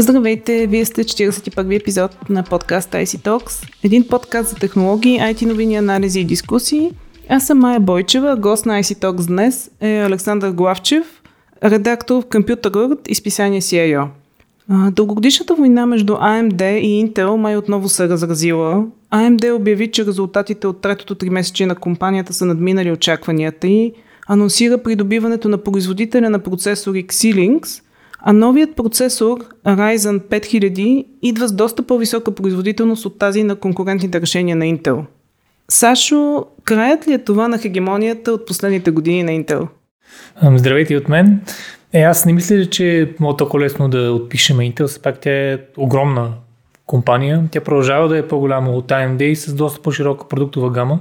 Здравейте, вие сте 41-ви епизод на подкаст IC Talks, един подкаст за технологии, IT новини, анализи и дискусии. Аз съм Майя Бойчева, гост на IC Talks днес е Александър Главчев, редактор в Computer World и списание CIO. Дългогодишната война между AMD и Intel май отново се разразила. AMD обяви, че резултатите от третото три месече на компанията са надминали очакванията и анонсира придобиването на производителя на процесори Xilinx – а новият процесор Ryzen 5000 идва с доста по-висока производителност от тази на конкурентните решения на Intel. Сашо, краят ли е това на хегемонията от последните години на Intel? Здравейте от мен. Е, аз не мисля, че е много толкова лесно да отпишем Intel. Все пак тя е огромна компания. Тя продължава да е по-голяма от AMD и с доста по-широка продуктова гама.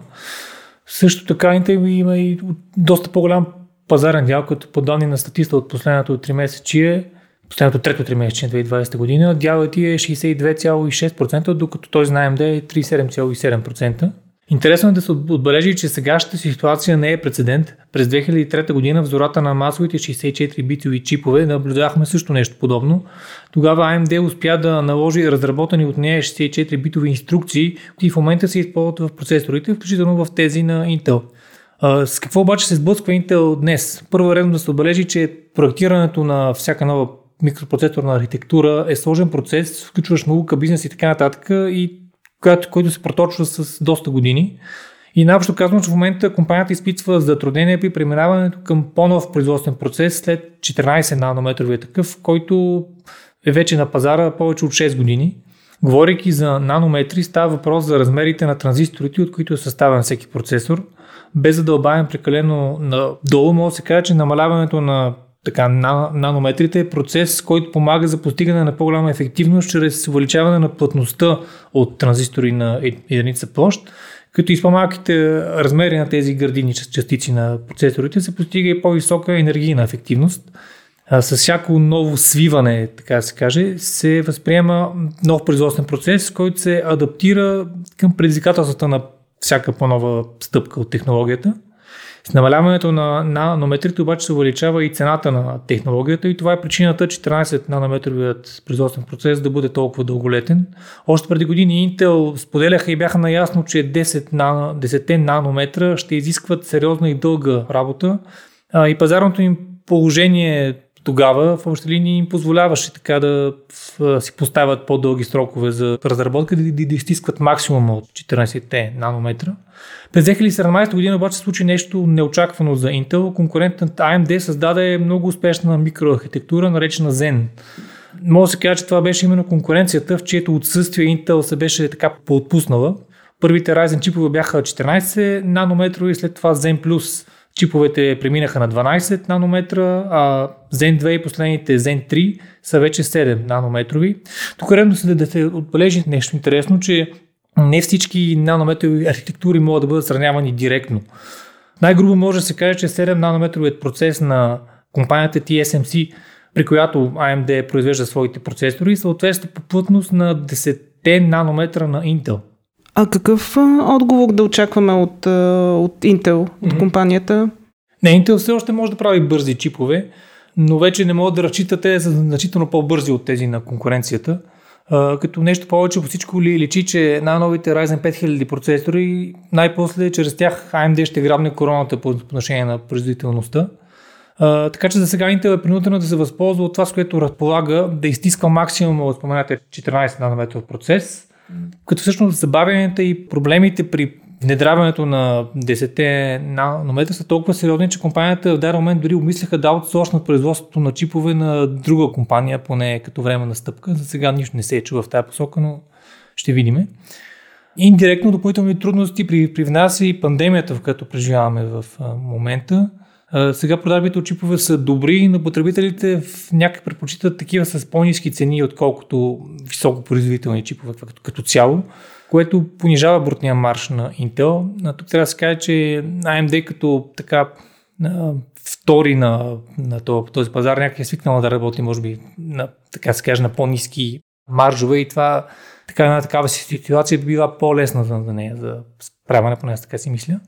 Също така Intel има и доста по-голям пазарен дял, като по данни на статиста от последното 3 месечие, последното трето 3 месече 2020 година, дялът ти е 62,6%, докато той знаем да е 37,7%. Интересно е да се отбележи, че сегашната ситуация не е прецедент. През 2003 година в зората на масовите 64 битови чипове наблюдахме също нещо подобно. Тогава AMD успя да наложи разработени от нея 64 битови инструкции, които в момента се използват в процесорите, включително в тези на Intel. С какво обаче се сблъсква Intel днес? Първо е редно да се отбележи, че проектирането на всяка нова микропроцесорна архитектура е сложен процес, включващ наука, бизнес и така нататък, и който, който се проточва с доста години. И наобщо казвам, че в момента компанията изпитва затруднение при преминаването към по-нов производствен процес след 14 нанометровия такъв, който е вече на пазара повече от 6 години. Говорейки за нанометри, става въпрос за размерите на транзисторите, от които е съставен всеки процесор – без да дълбавим прекалено надолу, може да се каже, че намаляването на така, нанометрите е процес, който помага за постигане на по-голяма ефективност чрез увеличаване на плътността от транзистори на единица площ, като и с по-малките размери на тези градини частици на процесорите се постига и по-висока енергийна ефективност. А, с всяко ново свиване, така да се каже, се възприема нов производствен процес, който се адаптира към предизвикателствата на всяка по-нова стъпка от технологията. С намаляването на нанометрите обаче се увеличава и цената на технологията и това е причината 14 нанометровият производствен процес да бъде толкова дълголетен. Още преди години Intel споделяха и бяха наясно, че 10, нано, 10 нанометра ще изискват сериозна и дълга работа и пазарното им положение тогава в общи линии им позволяваше така да си поставят по-дълги срокове за разработка, да, да, да изтискват максимума от 14 нанометра. През 2017 година обаче се случи нещо неочаквано за Intel. Конкурентът AMD създаде много успешна микроархитектура, наречена Zen. Може да се каже, че това беше именно конкуренцията, в чието отсъствие Intel се беше така поотпуснала. Първите Ryzen чипове бяха 14 нанометрови, след това Zen Plus Чиповете преминаха на 12 нанометра, а Zen 2 и последните Zen 3 са вече 7 нанометрови. Тук редно се да се отбележи нещо интересно, че не всички нанометрови архитектури могат да бъдат сравнявани директно. Най-грубо може да се каже, че 7 нанометровият процес на компанията TSMC, при която AMD произвежда своите процесори, съответства по плътност на 10 нанометра на Intel. А какъв а, отговор да очакваме от, а, от Intel, от mm-hmm. компанията? Не, Intel все още може да прави бързи чипове, но вече не могат да разчитате за значително по-бързи от тези на конкуренцията. Като нещо повече по всичко ли личи, че най-новите Ryzen 5000 процесори най-после чрез тях AMD ще грабне короната по отношение на производителността. Uh, така че за сега Intel е принудена да се възползва от това, с което разполага, да изтисква максимума от споменатия 14 нанометров процес, като всъщност забавянията и проблемите при внедряването на 10 нанометра са толкова сериозни, че компанията в даден момент дори умисляха да аутсорснат производството на чипове на друга компания, поне като време на стъпка. За сега нищо не се е чува в тази посока, но ще видим. Индиректно допълнителни трудности при, при внася и пандемията, в която преживяваме в момента. Сега продажбите от чипове са добри, но потребителите в някак предпочитат такива с по-низки цени, отколкото високопроизводителни чипове като, като цяло, което понижава брутния марш на Intel. А тук трябва да се каже, че AMD като така втори на, на този пазар някак е свикнала да работи, може би, на, така се каже, на по-низки маржове и това така една такава ситуация би била по-лесна за нея за справяне, поне така си мисля.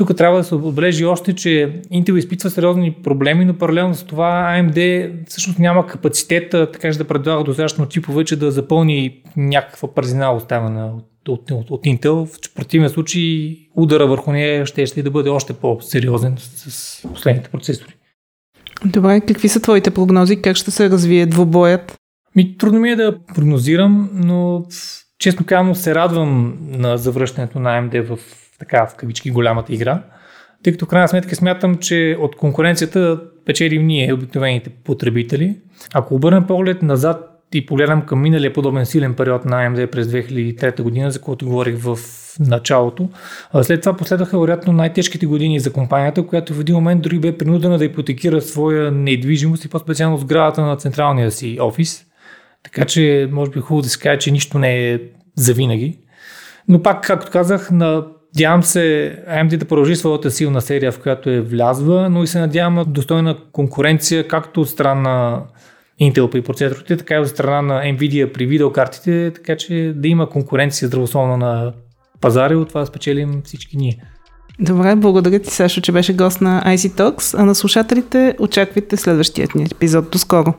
Тук трябва да се отбележи още, че Intel изпитва сериозни проблеми, но паралелно с това AMD всъщност няма капацитета, така да предлага достатъчно чипове, че да запълни някаква празнина оставена от, от, от, от Intel. В противен случай удара върху нея ще, ще да бъде още по-сериозен с, с последните процесори. Добре, какви са твоите прогнози? Как ще се развие двубоят? Ми, трудно ми е да прогнозирам, но честно казано се радвам на завръщането на AMD в така в кавички голямата игра, тъй като в крайна сметка смятам, че от конкуренцията печелим ние, обикновените потребители. Ако обърнем поглед назад и погледам към миналия подобен силен период на AMD през 2003 година, за който говорих в началото. След това последваха вероятно най-тежките години за компанията, която в един момент дори бе принудена да ипотекира своя недвижимост и по-специално сградата на централния си офис. Така че може би хубаво да се каже, че нищо не е завинаги. Но пак, както казах, на Надявам се AMD да продължи своята силна серия, в която е влязва, но и се надявам на достойна конкуренция, както от страна на Intel при процесорите, така и от страна на Nvidia при видеокартите, така че да има конкуренция здравословна на пазара и от това спечелим всички ние. Добре, благодаря ти, Сашо, че беше гост на IC Talks, а на слушателите очаквайте следващия ни епизод. До скоро!